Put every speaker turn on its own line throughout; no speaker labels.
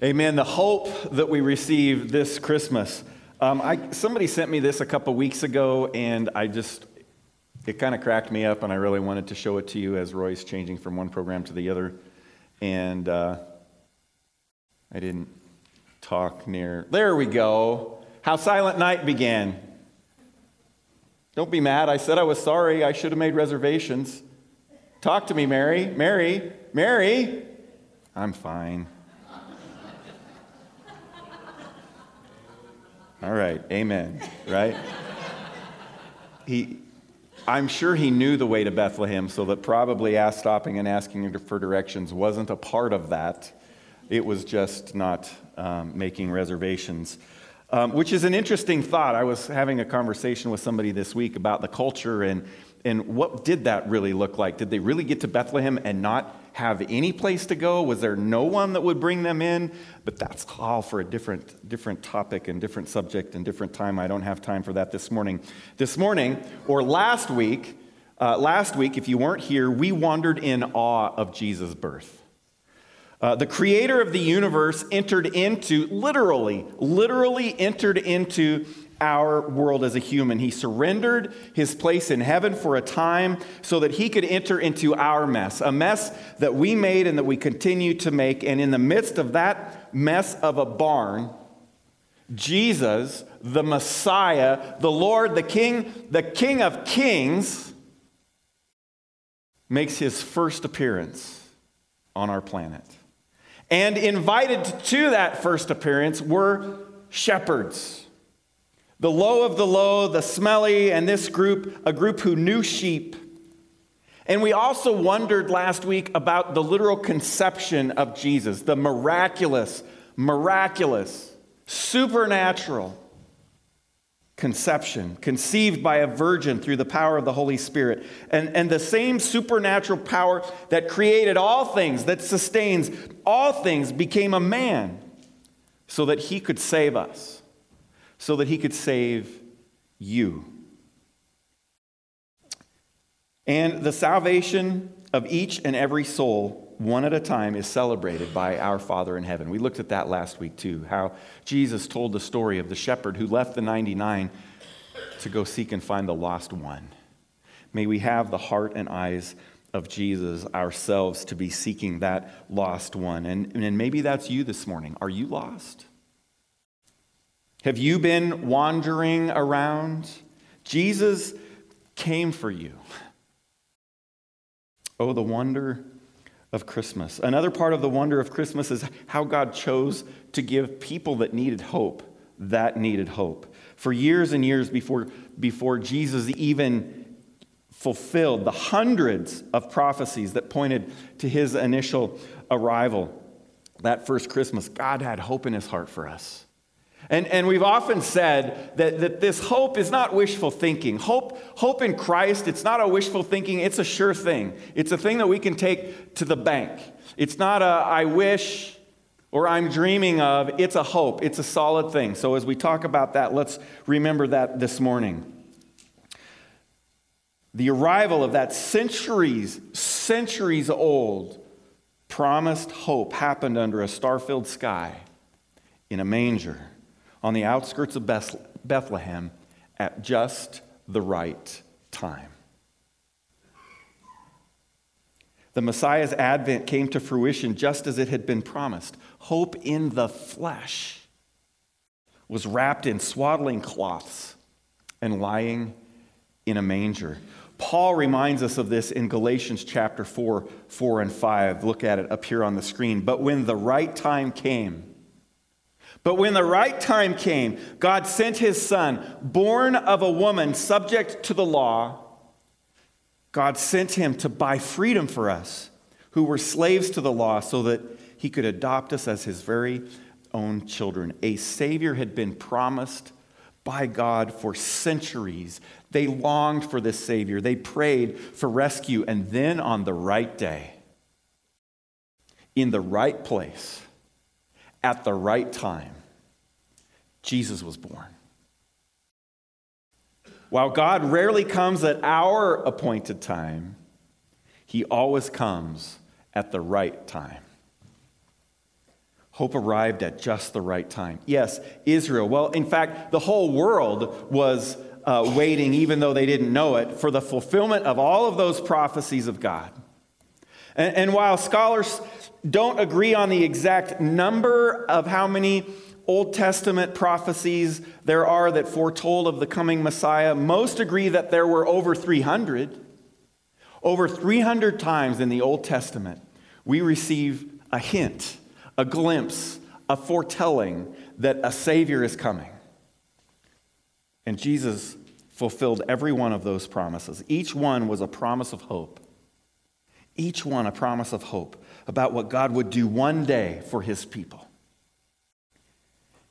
Amen. The hope that we receive this Christmas. Um, I, somebody sent me this a couple weeks ago, and I just, it kind of cracked me up, and I really wanted to show it to you as Roy's changing from one program to the other. And uh, I didn't talk near. There we go. How Silent Night began. Don't be mad. I said I was sorry. I should have made reservations. Talk to me, Mary. Mary. Mary. I'm fine. All right, amen, right? he, I'm sure he knew the way to Bethlehem, so that probably ask, stopping and asking for directions wasn't a part of that. It was just not um, making reservations, um, which is an interesting thought. I was having a conversation with somebody this week about the culture and, and what did that really look like? Did they really get to Bethlehem and not have any place to go? Was there no one that would bring them in? But that's all for a different, different topic and different subject and different time. I don't have time for that this morning. This morning, or last week, uh, last week, if you weren't here, we wandered in awe of Jesus' birth. Uh, the creator of the universe entered into, literally, literally entered into our world as a human. He surrendered his place in heaven for a time so that he could enter into our mess, a mess that we made and that we continue to make. And in the midst of that mess of a barn, Jesus, the Messiah, the Lord, the King, the King of Kings, makes his first appearance on our planet. And invited to that first appearance were shepherds the low of the low, the smelly, and this group, a group who knew sheep. And we also wondered last week about the literal conception of Jesus, the miraculous, miraculous, supernatural conception, conceived by a virgin through the power of the Holy Spirit. And, and the same supernatural power that created all things, that sustains all things, became a man so that he could save us so that he could save you. And the salvation of each and every soul, one at a time, is celebrated by our Father in heaven. We looked at that last week too, how Jesus told the story of the shepherd who left the 99 to go seek and find the lost one. May we have the heart and eyes of Jesus ourselves to be seeking that lost one. And, and maybe that's you this morning. Are you lost? Have you been wandering around? Jesus came for you. Oh, the wonder of Christmas. Another part of the wonder of Christmas is how God chose to give people that needed hope, that needed hope. For years and years before, before Jesus even fulfilled the hundreds of prophecies that pointed to his initial arrival, that first Christmas, God had hope in his heart for us. And, and we've often said that, that this hope is not wishful thinking. Hope, hope in Christ, it's not a wishful thinking, it's a sure thing. It's a thing that we can take to the bank. It's not a I wish or I'm dreaming of, it's a hope, it's a solid thing. So as we talk about that, let's remember that this morning. The arrival of that centuries, centuries old promised hope happened under a star filled sky in a manger on the outskirts of Bethlehem at just the right time. The Messiah's advent came to fruition just as it had been promised. Hope in the flesh was wrapped in swaddling cloths and lying in a manger. Paul reminds us of this in Galatians chapter 4, 4 and 5. Look at it up here on the screen. But when the right time came, but when the right time came, God sent his son, born of a woman subject to the law. God sent him to buy freedom for us who were slaves to the law so that he could adopt us as his very own children. A Savior had been promised by God for centuries. They longed for this Savior, they prayed for rescue, and then on the right day, in the right place, at the right time, Jesus was born. While God rarely comes at our appointed time, he always comes at the right time. Hope arrived at just the right time. Yes, Israel. Well, in fact, the whole world was uh, waiting, even though they didn't know it, for the fulfillment of all of those prophecies of God. And, and while scholars don't agree on the exact number of how many Old Testament prophecies there are that foretold of the coming Messiah, most agree that there were over 300. Over 300 times in the Old Testament, we receive a hint a glimpse, a foretelling that a Savior is coming. And Jesus fulfilled every one of those promises. Each one was a promise of hope. Each one a promise of hope about what God would do one day for his people.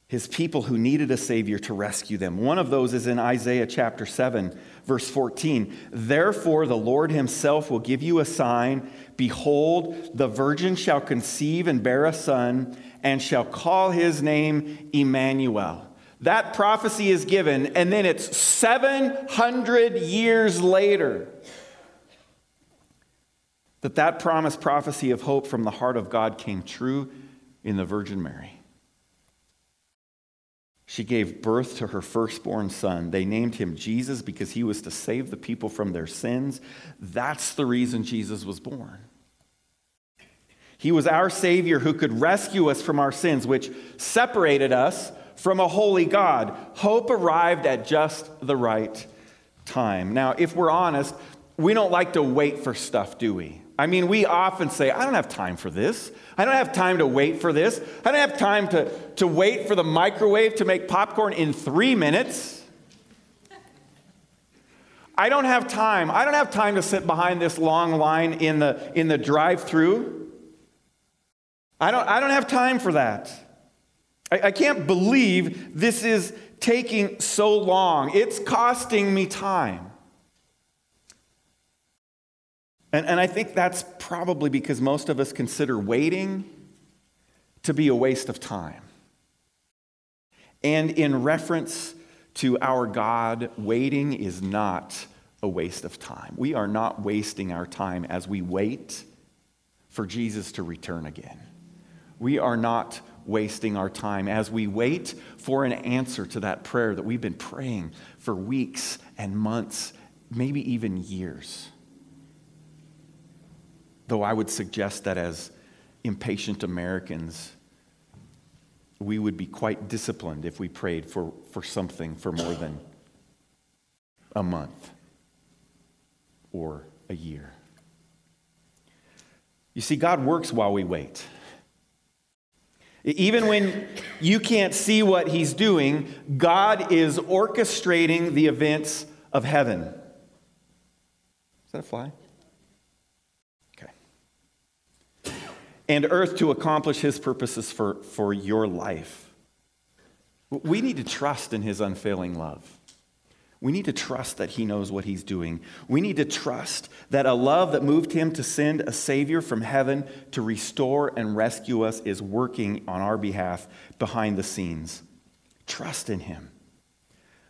His people who needed a Savior to rescue them. One of those is in Isaiah chapter 7, verse 14. Therefore, the Lord himself will give you a sign. Behold, the virgin shall conceive and bear a son, and shall call his name Emmanuel. That prophecy is given, and then it's 700 years later that that promised prophecy of hope from the heart of God came true in the Virgin Mary. She gave birth to her firstborn son. They named him Jesus because he was to save the people from their sins. That's the reason Jesus was born. He was our Savior who could rescue us from our sins, which separated us from a holy God. Hope arrived at just the right time. Now, if we're honest, we don't like to wait for stuff, do we? I mean, we often say, I don't have time for this. I don't have time to wait for this. I don't have time to, to wait for the microwave to make popcorn in three minutes. I don't have time. I don't have time to sit behind this long line in the, in the drive through. I don't, I don't have time for that. I, I can't believe this is taking so long. It's costing me time. And, and I think that's probably because most of us consider waiting to be a waste of time. And in reference to our God, waiting is not a waste of time. We are not wasting our time as we wait for Jesus to return again. We are not wasting our time as we wait for an answer to that prayer that we've been praying for weeks and months, maybe even years. Though I would suggest that as impatient Americans, we would be quite disciplined if we prayed for, for something for more than a month or a year. You see, God works while we wait. Even when you can't see what He's doing, God is orchestrating the events of heaven. Is that a fly? And earth to accomplish his purposes for, for your life. We need to trust in his unfailing love. We need to trust that he knows what he's doing. We need to trust that a love that moved him to send a Savior from heaven to restore and rescue us is working on our behalf behind the scenes. Trust in him.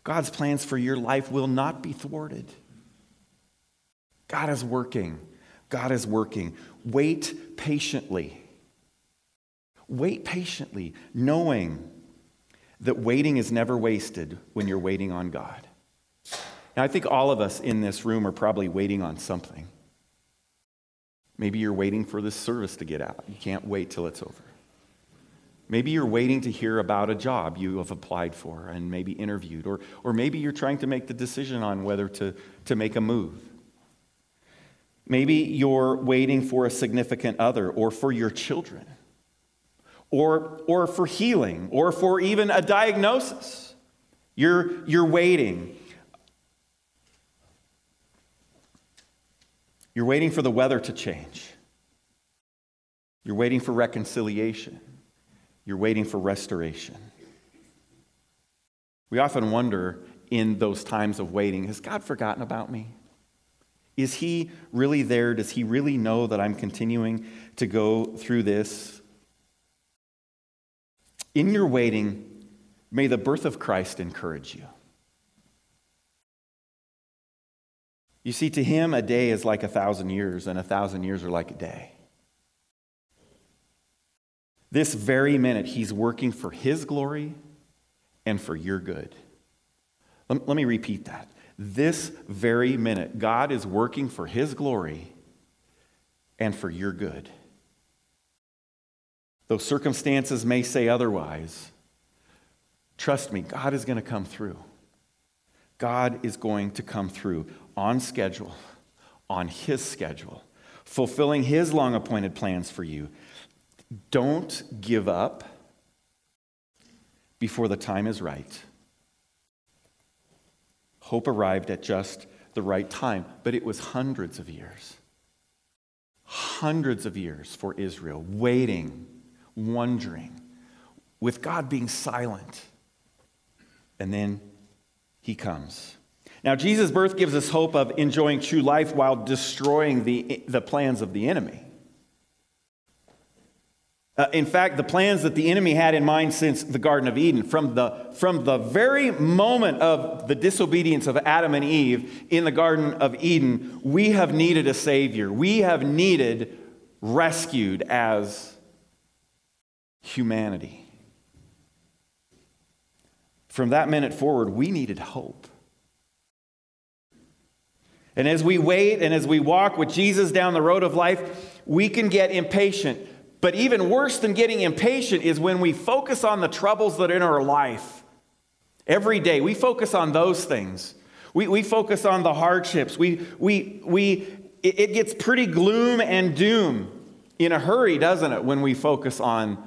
God's plans for your life will not be thwarted. God is working. God is working. Wait patiently. Wait patiently, knowing that waiting is never wasted when you're waiting on God. Now, I think all of us in this room are probably waiting on something. Maybe you're waiting for this service to get out. You can't wait till it's over. Maybe you're waiting to hear about a job you have applied for and maybe interviewed, or, or maybe you're trying to make the decision on whether to, to make a move. Maybe you're waiting for a significant other or for your children or, or for healing or for even a diagnosis. You're, you're waiting. You're waiting for the weather to change. You're waiting for reconciliation. You're waiting for restoration. We often wonder in those times of waiting has God forgotten about me? Is he really there? Does he really know that I'm continuing to go through this? In your waiting, may the birth of Christ encourage you. You see, to him, a day is like a thousand years, and a thousand years are like a day. This very minute, He's working for His glory and for your good. Let, me repeat that. This very minute, God is working for His glory and for your good. Though circumstances may say otherwise, trust me, God is going to come through. God is going to come through on schedule, on His schedule, fulfilling His long appointed plans for you. Don't give up before the time is right. Hope arrived at just the right time, but it was hundreds of years. Hundreds of years for Israel, waiting, wondering, with God being silent. And then he comes. Now, Jesus' birth gives us hope of enjoying true life while destroying the, the plans of the enemy. Uh, in fact, the plans that the enemy had in mind since the Garden of Eden, from the, from the very moment of the disobedience of Adam and Eve in the Garden of Eden, we have needed a Savior. We have needed rescued as humanity. From that minute forward, we needed hope. And as we wait and as we walk with Jesus down the road of life, we can get impatient but even worse than getting impatient is when we focus on the troubles that are in our life. Every day, we focus on those things. We, we focus on the hardships. We, we, we, it, it gets pretty gloom and doom in a hurry, doesn't it, when we focus on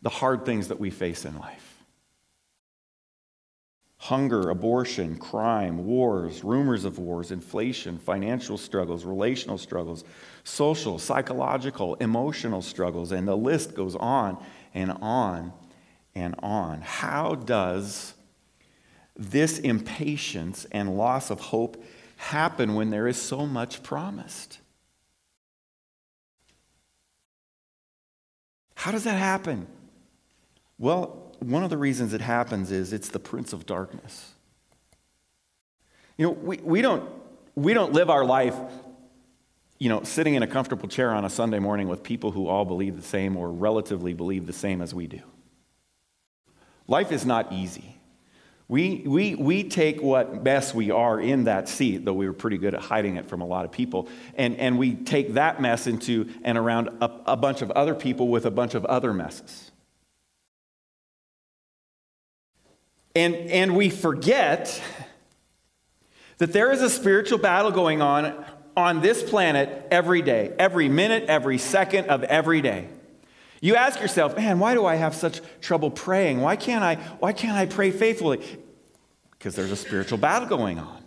the hard things that we face in life hunger, abortion, crime, wars, rumors of wars, inflation, financial struggles, relational struggles, social, psychological, emotional struggles, and the list goes on and on and on. How does this impatience and loss of hope happen when there is so much promised? How does that happen? Well, one of the reasons it happens is it's the prince of darkness. You know, we, we, don't, we don't live our life you know, sitting in a comfortable chair on a Sunday morning with people who all believe the same or relatively believe the same as we do. Life is not easy. We, we, we take what mess we are in that seat, though we were pretty good at hiding it from a lot of people, and, and we take that mess into and around a, a bunch of other people with a bunch of other messes. And, and we forget that there is a spiritual battle going on on this planet every day, every minute, every second of every day. You ask yourself, man, why do I have such trouble praying? Why can't I, why can't I pray faithfully? Because there's a spiritual battle going on.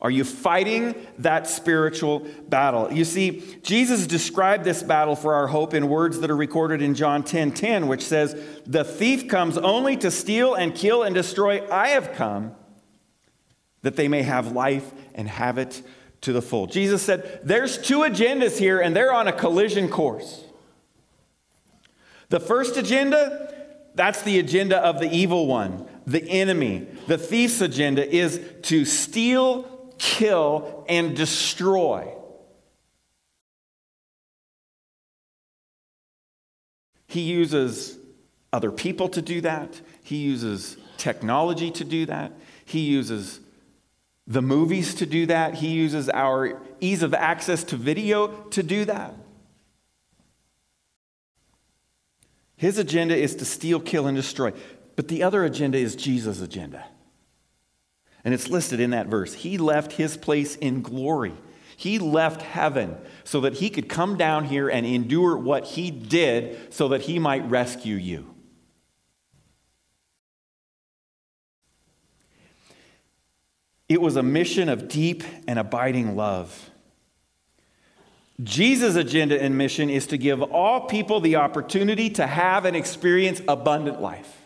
Are you fighting that spiritual battle? You see, Jesus described this battle for our hope in words that are recorded in John 10 10, which says, The thief comes only to steal and kill and destroy. I have come that they may have life and have it to the full. Jesus said, There's two agendas here, and they're on a collision course. The first agenda, that's the agenda of the evil one, the enemy. The thief's agenda is to steal, kill, and destroy. He uses other people to do that. He uses technology to do that. He uses the movies to do that. He uses our ease of access to video to do that. His agenda is to steal, kill, and destroy. But the other agenda is Jesus' agenda. And it's listed in that verse. He left his place in glory. He left heaven so that he could come down here and endure what he did so that he might rescue you. It was a mission of deep and abiding love. Jesus' agenda and mission is to give all people the opportunity to have and experience abundant life,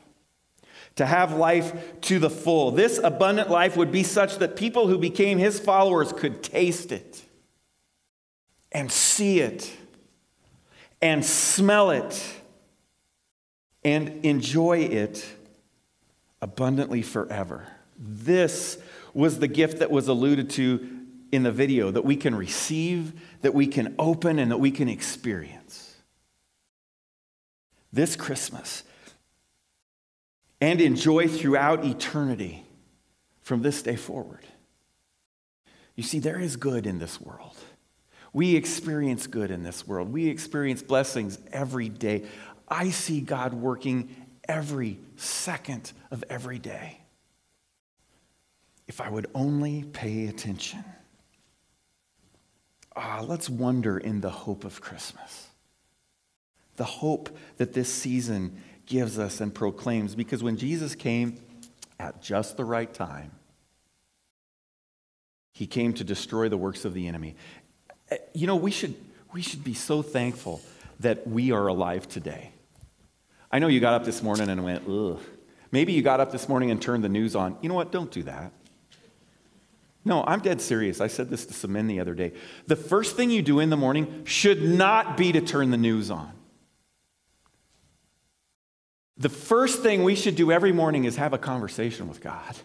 to have life to the full. This abundant life would be such that people who became his followers could taste it and see it and smell it and enjoy it abundantly forever. This was the gift that was alluded to in the video that we can receive, that we can open, and that we can experience. this Christmas and enjoy throughout eternity from this day forward. You see, there is good in this world. We experience good in this world. We experience blessings every day. I see God working every second of every day. If I would only pay attention. Ah, let's wonder in the hope of Christmas. The hope that this season gives us and proclaims. Because when Jesus came at just the right time, he came to destroy the works of the enemy. Eh, you know, we should, we should be so thankful that we are alive today. I know you got up this morning and went, ugh. Maybe you got up this morning and turned the news on. You know what? Don't do that. No, I'm dead serious. I said this to some men the other day. The first thing you do in the morning should not be to turn the news on. The first thing we should do every morning is have a conversation with God.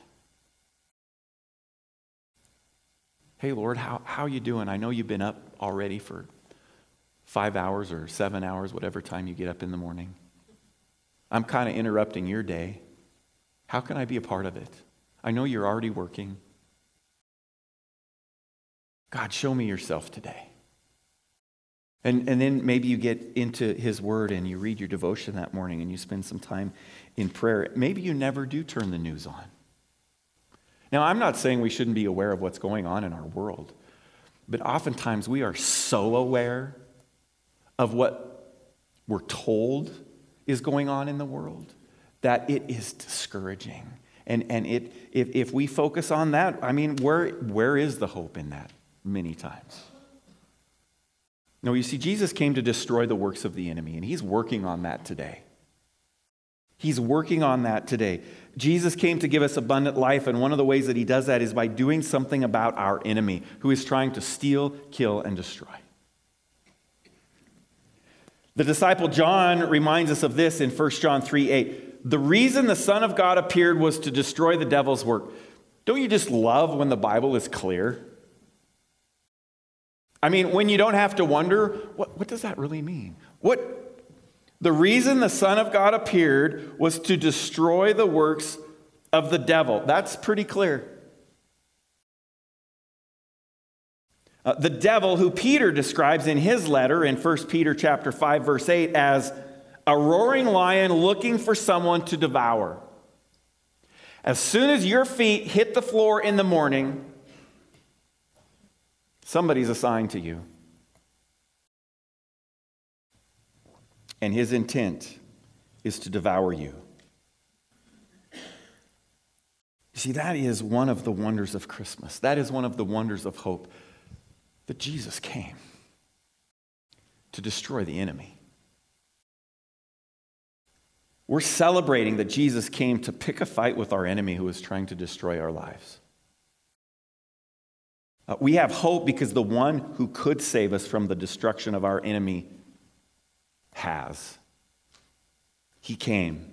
Hey, Lord, how, how you doing? I know you've been up already for five hours or seven hours, whatever time you get up in the morning. I'm kind of interrupting your day. How can I be a part of it? I know you're already working. God, show me yourself today. And, and then maybe you get into His Word and you read your devotion that morning and you spend some time in prayer. Maybe you never do turn the news on. Now, I'm not saying we shouldn't be aware of what's going on in our world, but oftentimes we are so aware of what we're told is going on in the world that it is discouraging. And, and it, if, if we focus on that, I mean, where, where is the hope in that many times? No, you see, Jesus came to destroy the works of the enemy, and he's working on that today. He's working on that today. Jesus came to give us abundant life, and one of the ways that he does that is by doing something about our enemy who is trying to steal, kill, and destroy. The disciple John reminds us of this in 1 John 3 8. The reason the Son of God appeared was to destroy the devil's work. Don't you just love when the Bible is clear? I mean, when you don't have to wonder, what, what does that really mean? What, the reason the Son of God appeared was to destroy the works of the devil. That's pretty clear. Uh, the devil, who Peter describes in his letter in 1 Peter chapter 5, verse 8, as a roaring lion looking for someone to devour. As soon as your feet hit the floor in the morning, somebody's assigned to you. and his intent is to devour you. You see, that is one of the wonders of Christmas. That is one of the wonders of hope that Jesus came to destroy the enemy. We're celebrating that Jesus came to pick a fight with our enemy who is trying to destroy our lives. Uh, we have hope because the one who could save us from the destruction of our enemy has. He came.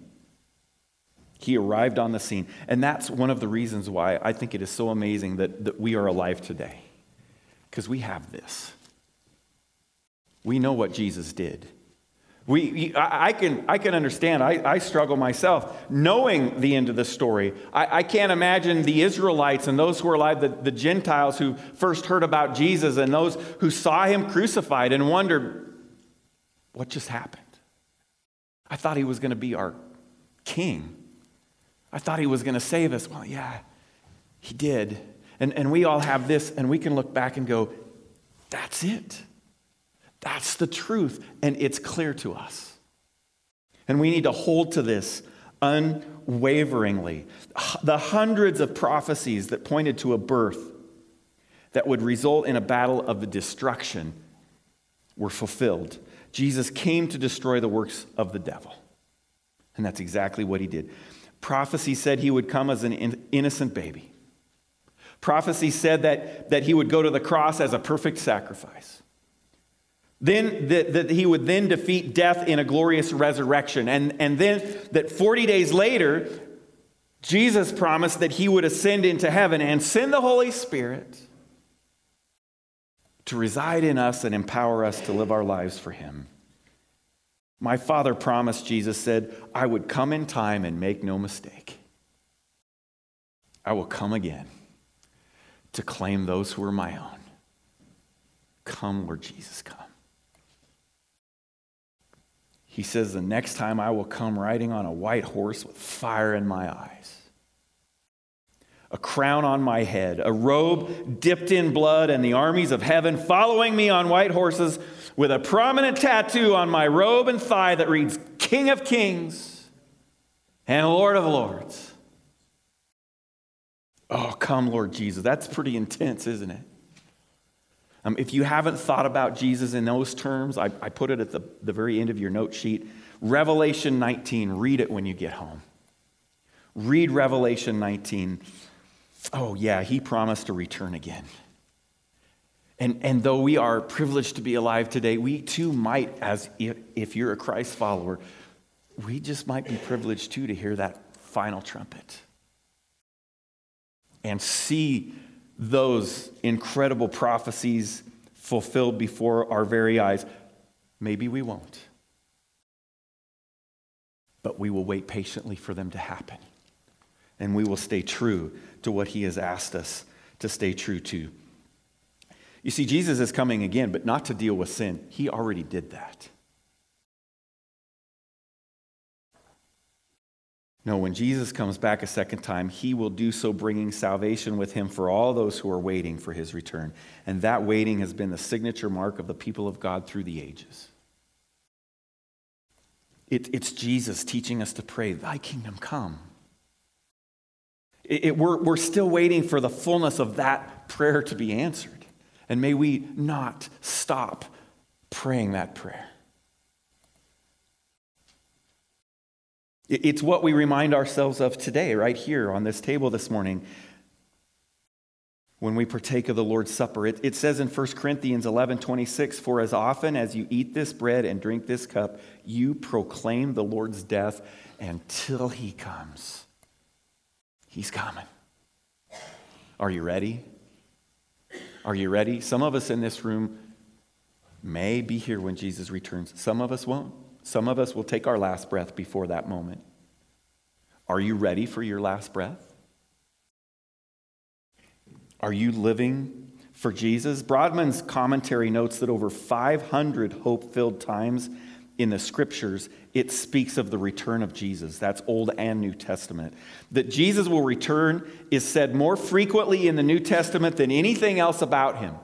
He arrived on the scene. And that's one of the reasons why I think it is so amazing that, that we are alive today. Because we have this. We know what Jesus did. We, I, can, I can understand. I, I struggle myself knowing the end of the story. I, I can't imagine the Israelites and those who were alive, the, the Gentiles who first heard about Jesus and those who saw him crucified and wondered, what just happened? I thought he was going to be our king. I thought he was going to save us. Well, yeah, he did. And, and we all have this, and we can look back and go, that's it. That's the truth, and it's clear to us. And we need to hold to this unwaveringly. The hundreds of prophecies that pointed to a birth that would result in a battle of destruction were fulfilled. Jesus came to destroy the works of the devil. And that's exactly what he did. Prophecy said he would come as an innocent baby. Prophecy said that, that he would go to the cross as a perfect sacrifice. Then that, that he would then defeat death in a glorious resurrection. And, and then that 40 days later, Jesus promised that he would ascend into heaven and send the Holy Spirit to reside in us and empower us to live our lives for Him. My father promised, Jesus said, I would come in time and make no mistake. I will come again to claim those who are my own. Come, Lord Jesus, come. He says, The next time I will come riding on a white horse with fire in my eyes, a crown on my head, a robe dipped in blood, and the armies of heaven following me on white horses with a prominent tattoo on my robe and thigh that reads King of Kings and Lord of Lords. Oh, come, Lord Jesus. That's pretty intense, isn't it? Um, if you haven't thought about Jesus in those terms, I, I put it at the, the very end of your note sheet. Revelation 19, read it when you get home. Read Revelation 19. Oh, yeah, he promised to return again. And, and though we are privileged to be alive today, we too might, as if, if you're a Christ follower, we just might be privileged too to hear that final trumpet and see those incredible prophecies fulfilled before our very eyes. Maybe we won't. But we will wait patiently for them to happen. And we will stay true to what He has asked us to stay true to. You see, Jesus is coming again, but not to deal with sin. He already did that. No, when Jesus comes back a second time, he will do so bringing salvation with him for all those who are waiting for his return. And that waiting has been the signature mark of the people of God through the ages. It, it's Jesus teaching us to pray, Thy kingdom come. It, it, we're, we're still waiting for the fullness of that prayer to be answered. And may we not stop praying that prayer. It's what we remind ourselves of today, right here on this table this morning, when we partake of the Lord's Supper. It, it, says in 1 Corinthians 11 26, For as often as you eat this bread and drink this cup, you proclaim the Lord's death until he comes. He's coming. Are you ready? Are you ready? Some of us in this room may be here when Jesus returns, some of us won't. Some of us will take our last breath before that moment. Are you ready for your last breath? Are you living for Jesus? Broadman's commentary notes that over 500 hope filled times in the scriptures, it speaks of the return of Jesus. That's Old and New Testament. That Jesus will return is said more frequently in the New Testament than anything else about him.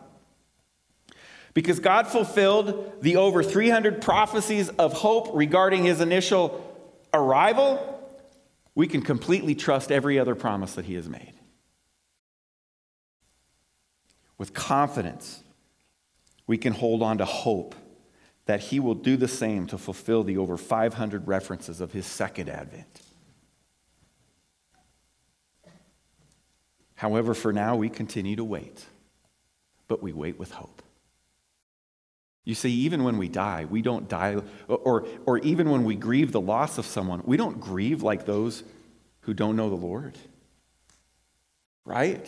Because God fulfilled the over 300 prophecies of hope regarding his initial arrival, we can completely trust every other promise that he has made. With confidence, we can hold on to hope that he will do the same to fulfill the over 500 references of his second advent. However, for now, we continue to wait, but we wait with hope. You see, even when we die, we don't die, or, or even when we grieve the loss of someone, we don't grieve like those who don't know the Lord. Right?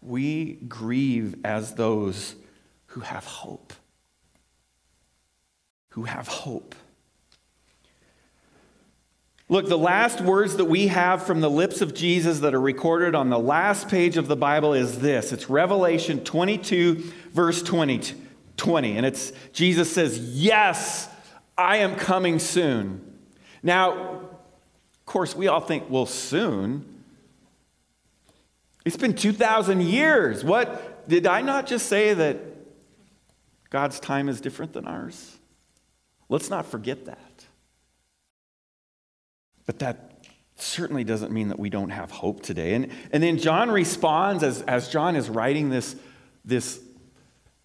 We grieve as those who have hope. Who have hope. Look, the last words that we have from the lips of Jesus that are recorded on the last page of the Bible is this it's Revelation 22, verse 22. 20. And it's Jesus says, Yes, I am coming soon. Now, of course, we all think, well, soon. It's been 2,000 years. What? Did I not just say that God's time is different than ours? Let's not forget that. But that certainly doesn't mean that we don't have hope today. And, and then John responds as, as John is writing this, this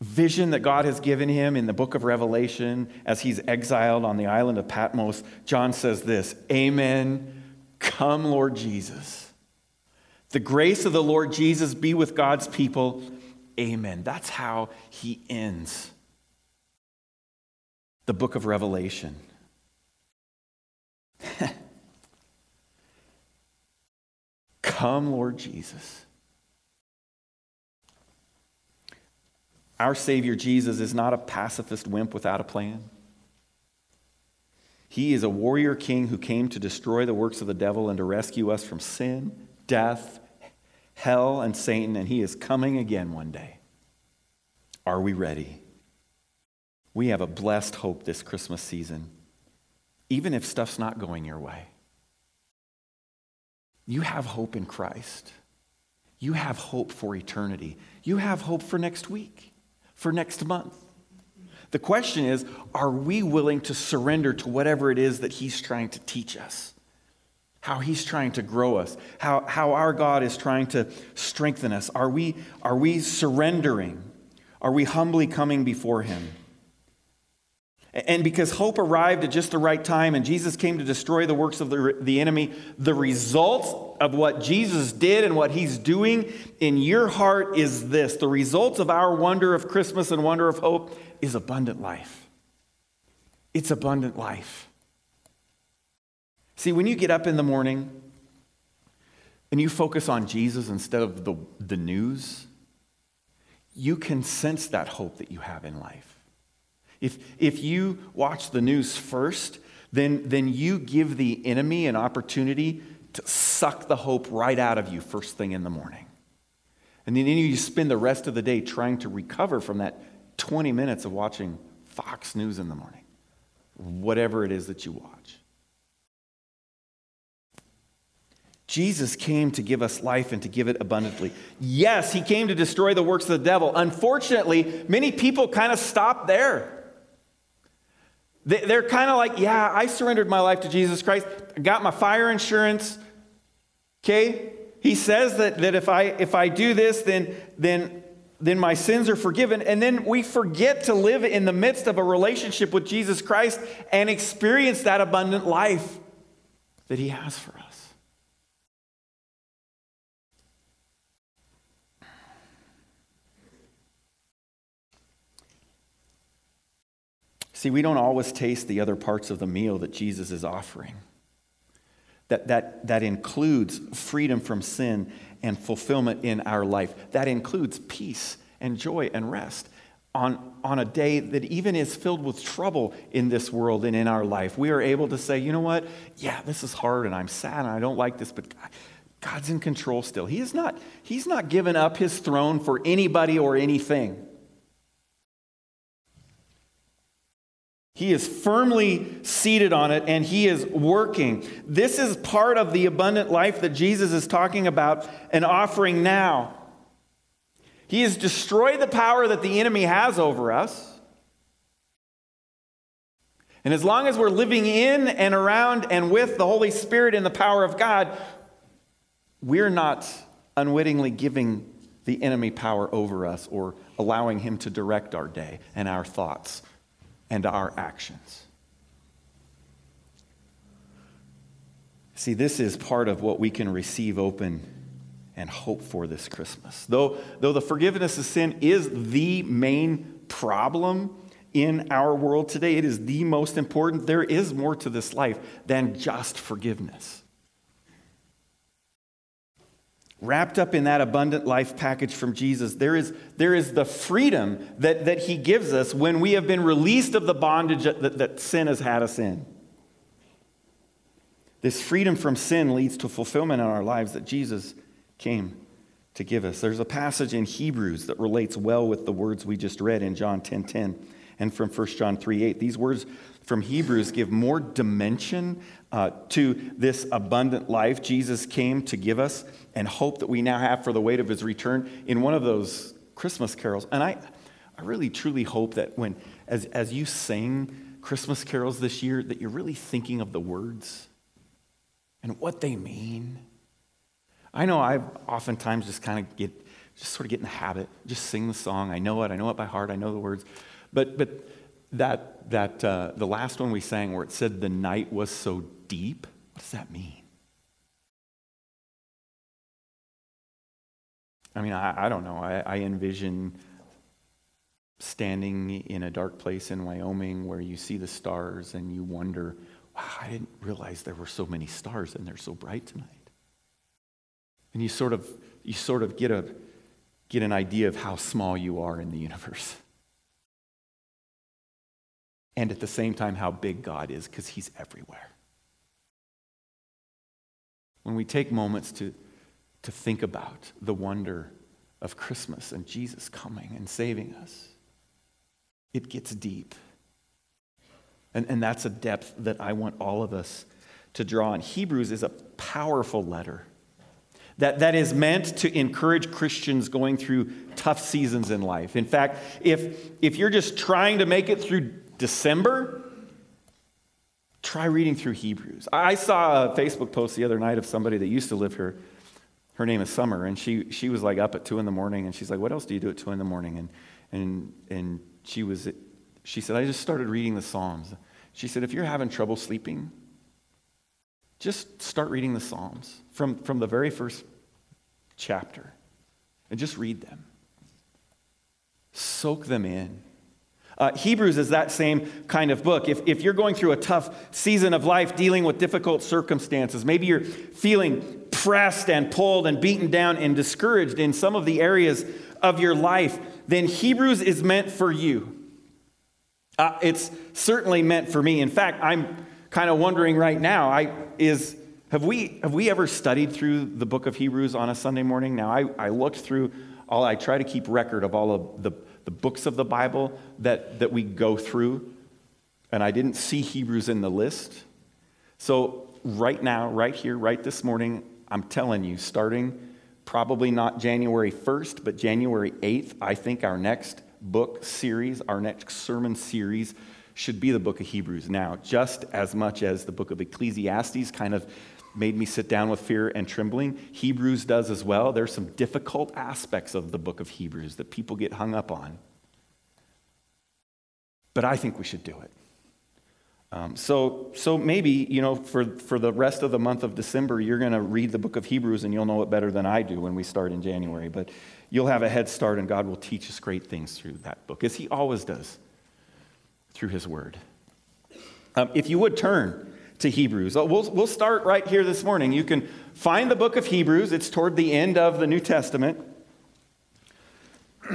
vision that God has given him in the book of Revelation as he's exiled on the island of Patmos, John says this Amen. Come, Lord Jesus. The grace of the Lord Jesus be with God's people. Amen. That's how he ends the book of Revelation. Come, Lord Jesus. Our Savior Jesus is not a pacifist wimp without a plan. He is a warrior king who came to destroy the works of the devil and to rescue us from sin, death, hell, and Satan, and he is coming again one day. Are we ready? We have a blessed hope this Christmas season, even if stuff's not going your way. You have hope in Christ. You have hope for eternity. You have hope for next week, for next month. The question is are we willing to surrender to whatever it is that He's trying to teach us? How He's trying to grow us? How, how our God is trying to strengthen us? Are we, are we surrendering? Are we humbly coming before Him? And because hope arrived at just the right time and Jesus came to destroy the works of the, the enemy, the result of what Jesus did and what he's doing in your heart is this. The result of our wonder of Christmas and wonder of hope is abundant life. It's abundant life. See, when you get up in the morning and you focus on Jesus instead of the, the news, you can sense that hope that you have in life. If, if you watch the news first, then, then you give the enemy an opportunity to suck the hope right out of you first thing in the morning. And then you spend the rest of the day trying to recover from that 20 minutes of watching Fox News in the morning, whatever it is that you watch. Jesus came to give us life and to give it abundantly. Yes, he came to destroy the works of the devil. Unfortunately, many people kind of stop there. They're kind of like, yeah, I surrendered my life to Jesus Christ. I got my fire insurance. Okay? He says that, that if, I, if I do this, then, then, then my sins are forgiven. And then we forget to live in the midst of a relationship with Jesus Christ and experience that abundant life that He has for us. See, we don't always taste the other parts of the meal that Jesus is offering. That, that, that includes freedom from sin and fulfillment in our life. That includes peace and joy and rest on, on a day that even is filled with trouble in this world and in our life. We are able to say, you know what? Yeah, this is hard and I'm sad and I don't like this, but God's in control still. He is not, he's not given up his throne for anybody or anything. He is firmly seated on it and he is working. This is part of the abundant life that Jesus is talking about and offering now. He has destroyed the power that the enemy has over us. And as long as we're living in and around and with the Holy Spirit and the power of God, we're not unwittingly giving the enemy power over us or allowing him to direct our day and our thoughts and our actions. See, this is part of what we can receive open and hope for this Christmas. Though, though the forgiveness of sin is the main problem in our world today, it is the most important. There is more to this life than just forgiveness. Wrapped up in that abundant life package from Jesus, there is, there is the freedom that, that he gives us when we have been released of the bondage that, that sin has had us in. This freedom from sin leads to fulfillment in our lives that Jesus came to give us. There's a passage in Hebrews that relates well with the words we just read in John 10:10 10, 10, and from 1 John 3:8. These words from Hebrews give more dimension uh, to this abundant life Jesus came to give us and hope that we now have for the wait of his return in one of those Christmas carols. And I, I really truly hope that when, as, as you sing Christmas carols this year, that you're really thinking of the words and what they mean. I know I've oftentimes just kind of get, just sort of get in the habit, just sing the song. I know it, I know it by heart, I know the words. But, but that, that uh, the last one we sang where it said the night was so deep, what does that mean? I mean, I, I don't know. I, I envision standing in a dark place in Wyoming where you see the stars and you wonder, wow, I didn't realize there were so many stars and they're so bright tonight. And you sort of, you sort of get, a, get an idea of how small you are in the universe. And at the same time how big God is because He's everywhere. When we take moments to, to think about the wonder of Christmas and Jesus coming and saving us, it gets deep. And, and that's a depth that I want all of us to draw on. Hebrews is a powerful letter that, that is meant to encourage Christians going through tough seasons in life. In fact, if, if you're just trying to make it through December, try reading through Hebrews. I saw a Facebook post the other night of somebody that used to live here. Her name is Summer, and she, she was like up at 2 in the morning, and she's like, What else do you do at 2 in the morning? And, and, and she, was, she said, I just started reading the Psalms. She said, If you're having trouble sleeping, just start reading the Psalms from, from the very first chapter and just read them. Soak them in. Uh, Hebrews is that same kind of book. If, if you're going through a tough season of life, dealing with difficult circumstances, maybe you're feeling pressed and pulled and beaten down and discouraged in some of the areas of your life, then Hebrews is meant for you. Uh, it's certainly meant for me. In fact, I'm kind of wondering right now, I, is, have, we, have we ever studied through the book of Hebrews on a Sunday morning? Now, I, I looked through all, I try to keep record of all of the, the books of the Bible that, that we go through, and I didn't see Hebrews in the list. So, right now, right here, right this morning, I'm telling you, starting probably not January 1st, but January 8th, I think our next book series, our next sermon series, should be the book of Hebrews now, just as much as the book of Ecclesiastes kind of made me sit down with fear and trembling. Hebrews does as well. There's some difficult aspects of the book of Hebrews that people get hung up on. But I think we should do it. Um, so, so maybe, you know, for, for the rest of the month of December, you're going to read the book of Hebrews and you'll know it better than I do when we start in January. But you'll have a head start and God will teach us great things through that book, as He always does through his word. Um, if you would turn to Hebrews, we'll, we'll start right here this morning. You can find the book of Hebrews, it's toward the end of the New Testament.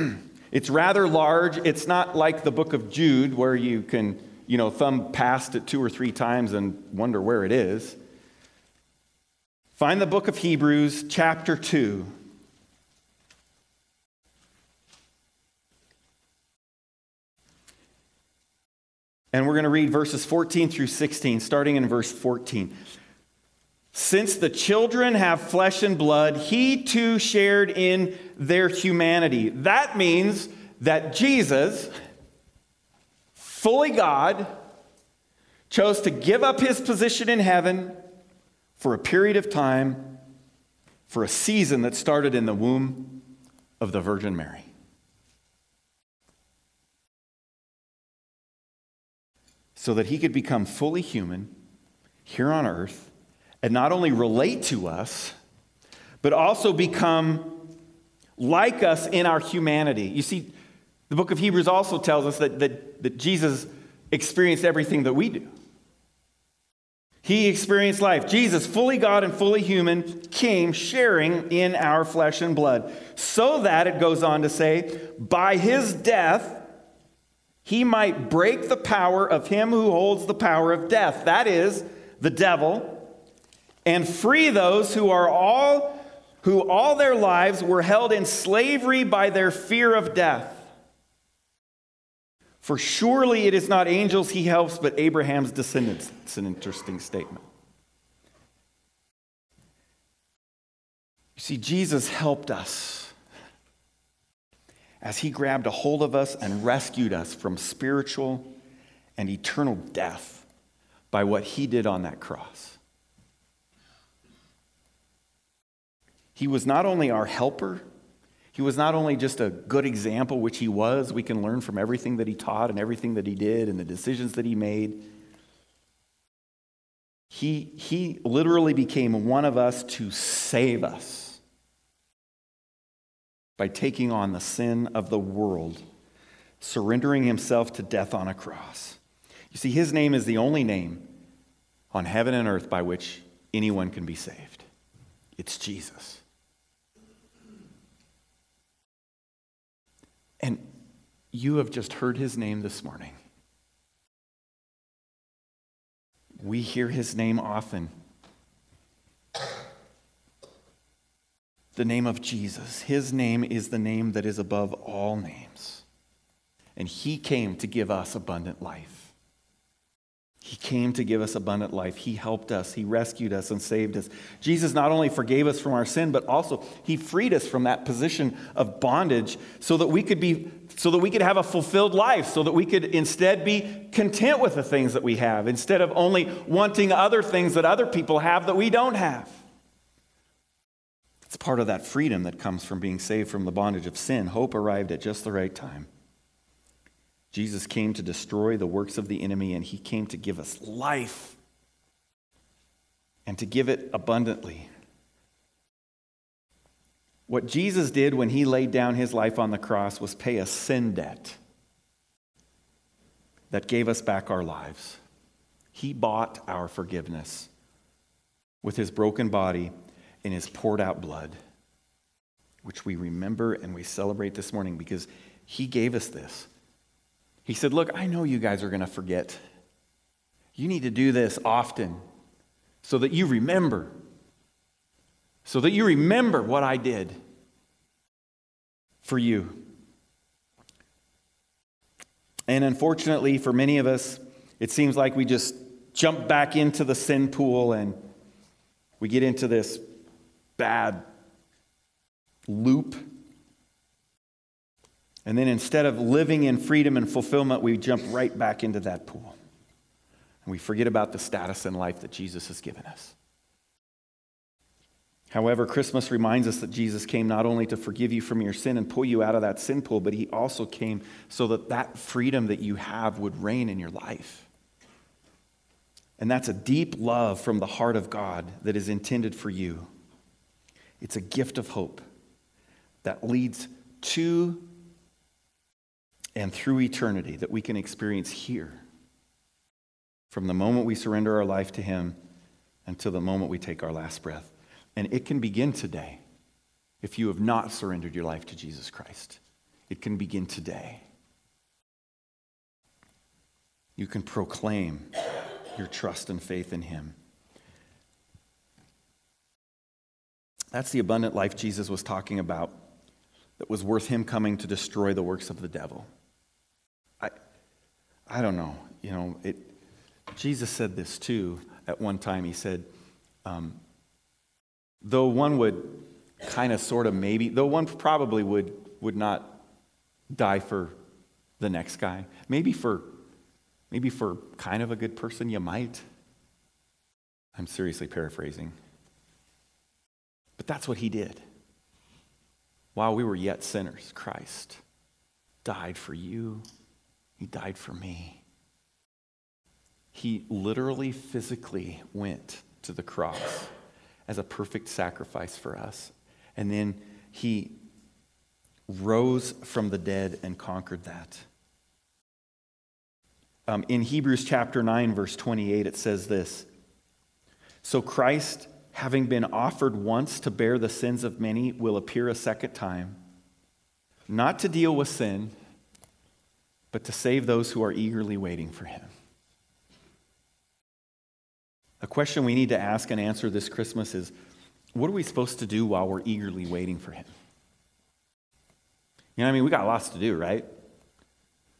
it's rather large. It's not like the book of Jude where you can, you know, thumb past it two or three times and wonder where it is. Find the book of Hebrews, chapter 2. And we're going to read verses 14 through 16, starting in verse 14. Since the children have flesh and blood, he too shared in their humanity. That means that Jesus, fully God, chose to give up his position in heaven for a period of time, for a season that started in the womb of the Virgin Mary. So that he could become fully human here on earth and not only relate to us, but also become like us in our humanity. You see, the book of Hebrews also tells us that, that, that Jesus experienced everything that we do. He experienced life. Jesus, fully God and fully human, came sharing in our flesh and blood. So that, it goes on to say, by his death, he might break the power of him who holds the power of death, that is, the devil, and free those who are all who all their lives were held in slavery by their fear of death. For surely it is not angels he helps, but Abraham's descendants. It's an interesting statement. You see, Jesus helped us as he grabbed a hold of us and rescued us from spiritual and eternal death by what he did on that cross. He was not only our helper, he was not only just a good example, which he was, we can learn from everything that he taught and everything that he did and the decisions that he made. He, he literally became one of us to save us by taking on the sin of the world, surrendering himself to death on a cross. You see, his name is the only name on heaven and earth by which anyone can be saved. It's Jesus. And you have just heard his name this morning. We hear his name often. The name of Jesus. His name is the name that is above all names. And he came to give us abundant life. He came to give us abundant life. He helped us. He rescued us and saved us. Jesus not only forgave us from our sin, but also he freed us from that position of bondage so that we could be so that we could have a fulfilled life, so that we could instead be content with the things that we have instead of only wanting other things that other people have that we don't have. It's part of that freedom that comes from being saved from the bondage of sin. Hope arrived at just the right time. Jesus came to destroy the works of the enemy, and he came to give us life and to give it abundantly. What Jesus did when he laid down his life on the cross was pay a sin debt that gave us back our lives. He bought our forgiveness with his broken body and his poured out blood, which we remember and we celebrate this morning because he gave us this. He said, Look, I know you guys are going to forget. You need to do this often so that you remember. So that you remember what I did for you. And unfortunately, for many of us, it seems like we just jump back into the sin pool and we get into this bad loop and then instead of living in freedom and fulfillment, we jump right back into that pool. And we forget about the status in life that Jesus has given us. However, Christmas reminds us that Jesus came not only to forgive you from your sin and pull you out of that sin pool, but he also came so that that freedom that you have would reign in your life. And that's a deep love from the heart of God that is intended for you. It's a gift of hope that leads to and through eternity that we can experience here. From the moment we surrender our life to Him until the moment we take our last breath. And it can begin today if you have not surrendered your life to Jesus Christ. It can begin today. You can proclaim your trust and faith in Him. That's the abundant life Jesus was talking about that was worth Him coming to destroy the works of the devil. I I don't know. You know, it, Jesus said this too at one time. He said, um, though one would kind of, sort of, maybe, though one probably would, would not die for the next guy, maybe for, maybe for kind of a good person, you might. I'm seriously paraphrasing. But that's what he did. While we were yet sinners, Christ died for you he died for me. He literally, physically went to the cross as a perfect sacrifice for us. And then he rose from the dead and conquered that. Um, in Hebrews chapter 9, verse 28, it says this So Christ, having been offered once to bear the sins of many, will appear a second time, not to deal with sin but to save those who are eagerly waiting for him. A question we need to ask and answer this Christmas is what are we supposed to do while we're eagerly waiting for him? You know, I mean, we got lots to do, right?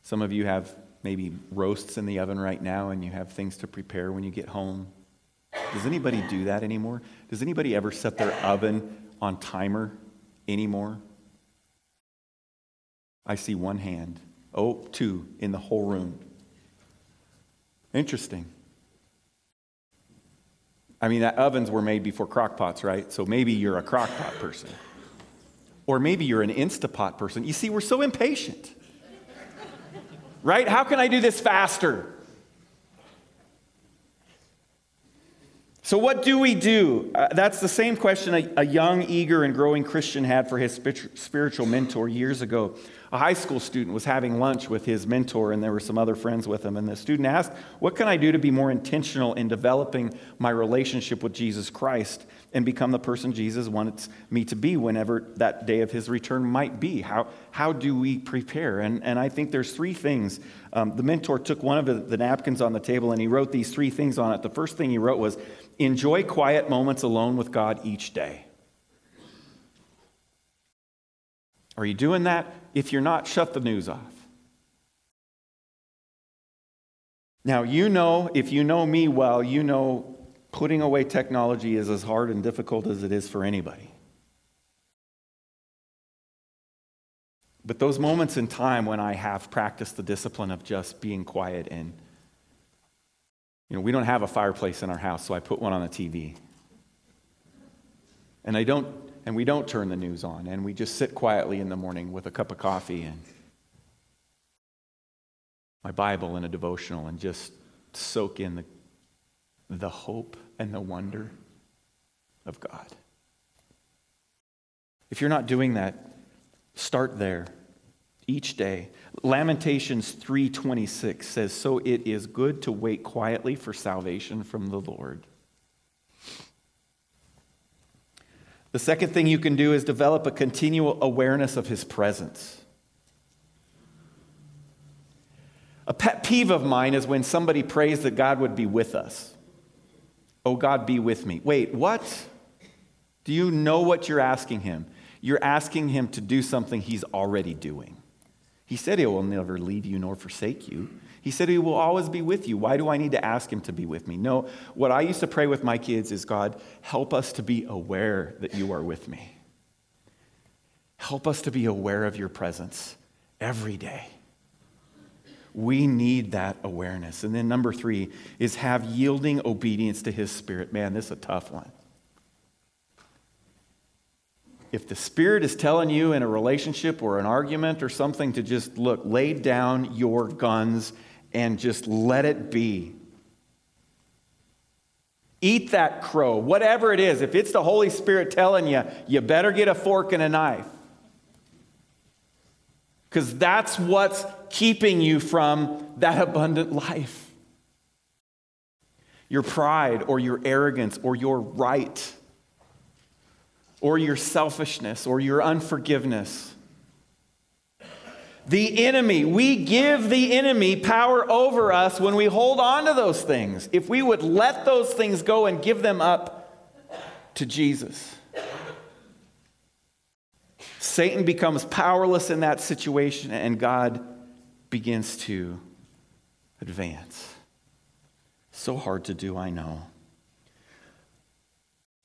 Some of you have maybe roasts in the oven right now and you have things to prepare when you get home. Does anybody do that anymore? Does anybody ever set their oven on timer anymore? I see one hand. Oh, two in the whole room. Interesting. I mean, that ovens were made before crock pots, right? So maybe you're a crock pot person. Or maybe you're an Instapot person. You see, we're so impatient. right? How can I do this faster? So, what do we do? Uh, that's the same question a, a young, eager, and growing Christian had for his spiritual mentor years ago. A high school student was having lunch with his mentor, and there were some other friends with him. And the student asked, What can I do to be more intentional in developing my relationship with Jesus Christ and become the person Jesus wants me to be whenever that day of his return might be? How, how do we prepare? And, and I think there's three things. Um, the mentor took one of the, the napkins on the table and he wrote these three things on it. The first thing he wrote was, Enjoy quiet moments alone with God each day. Are you doing that? If you're not, shut the news off. Now, you know, if you know me well, you know putting away technology is as hard and difficult as it is for anybody. But those moments in time when I have practiced the discipline of just being quiet and, you know, we don't have a fireplace in our house, so I put one on the TV. And I don't and we don't turn the news on and we just sit quietly in the morning with a cup of coffee and my Bible and a devotional and just soak in the, the hope and the wonder of God. If you're not doing that, start there each day. Lamentations 3:26 says, "So it is good to wait quietly for salvation from the Lord." The second thing you can do is develop a continual awareness of his presence. A pet peeve of mine is when somebody prays that God would be with us. Oh, God, be with me. Wait, what? Do you know what you're asking him? You're asking him to do something he's already doing. He said he will never leave you nor forsake you. He said he will always be with you. Why do I need to ask him to be with me? No, what I used to pray with my kids is God, help us to be aware that you are with me. Help us to be aware of your presence every day. We need that awareness. And then number three is have yielding obedience to his spirit. Man, this is a tough one. If the Spirit is telling you in a relationship or an argument or something to just look, lay down your guns and just let it be. Eat that crow, whatever it is. If it's the Holy Spirit telling you, you better get a fork and a knife. Because that's what's keeping you from that abundant life. Your pride or your arrogance or your right or your selfishness or your unforgiveness the enemy. We give the enemy power over us when we hold on to those things. If we would let those things go and give them up to Jesus, Satan becomes powerless in that situation and God begins to advance. So hard to do, I know.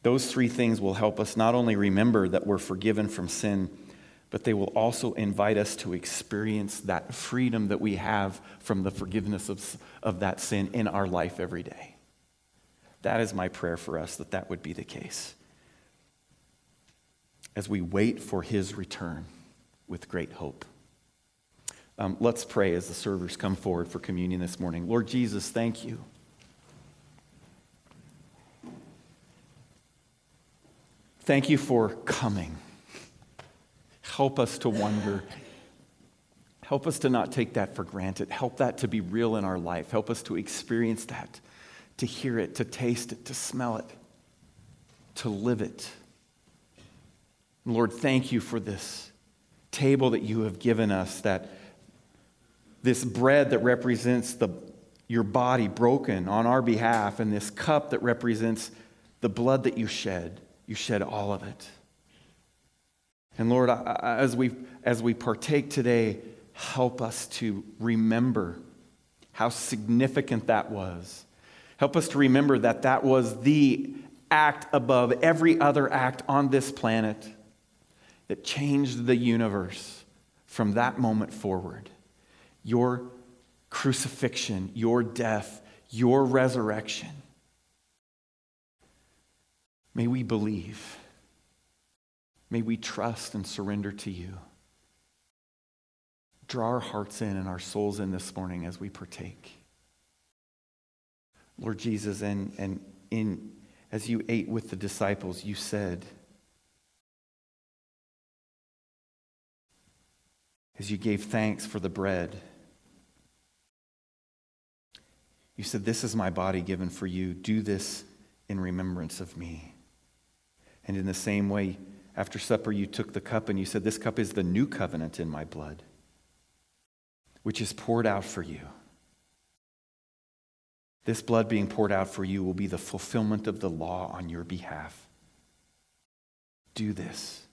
Those three things will help us not only remember that we're forgiven from sin but they will also invite us to experience that freedom that we have from the forgiveness of, of that sin in our life every day. That is my prayer for us, that that would be the case. As we wait for his return with great hope. Um, let's pray as the servers come forward for communion this morning. Lord Jesus, thank you. Thank you for coming. Help us to wonder. Help us to not take that for granted. Help that to be real in our life. Help us to experience that, to hear it, to taste it, to smell it, to live it. Lord, thank you for this table that you have given us, that this bread that represents the, your body broken on our behalf, and this cup that represents the blood that you shed. You shed all of it. And Lord, as we, as we partake today, help us to remember how significant that was. Help us to remember that that was the act above every other act on this planet that changed the universe from that moment forward. Your crucifixion, your death, your resurrection. May we believe. May we trust and surrender to you. Draw our hearts in and our souls in this morning as we partake. Lord Jesus, and, and in, as you ate with the disciples, you said, as you gave thanks for the bread, you said, This is my body given for you. Do this in remembrance of me. And in the same way, after supper, you took the cup and you said, This cup is the new covenant in my blood, which is poured out for you. This blood being poured out for you will be the fulfillment of the law on your behalf. Do this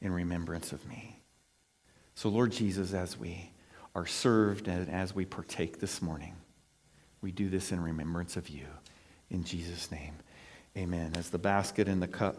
in remembrance of me. So, Lord Jesus, as we are served and as we partake this morning, we do this in remembrance of you. In Jesus' name, amen. As the basket and the cup.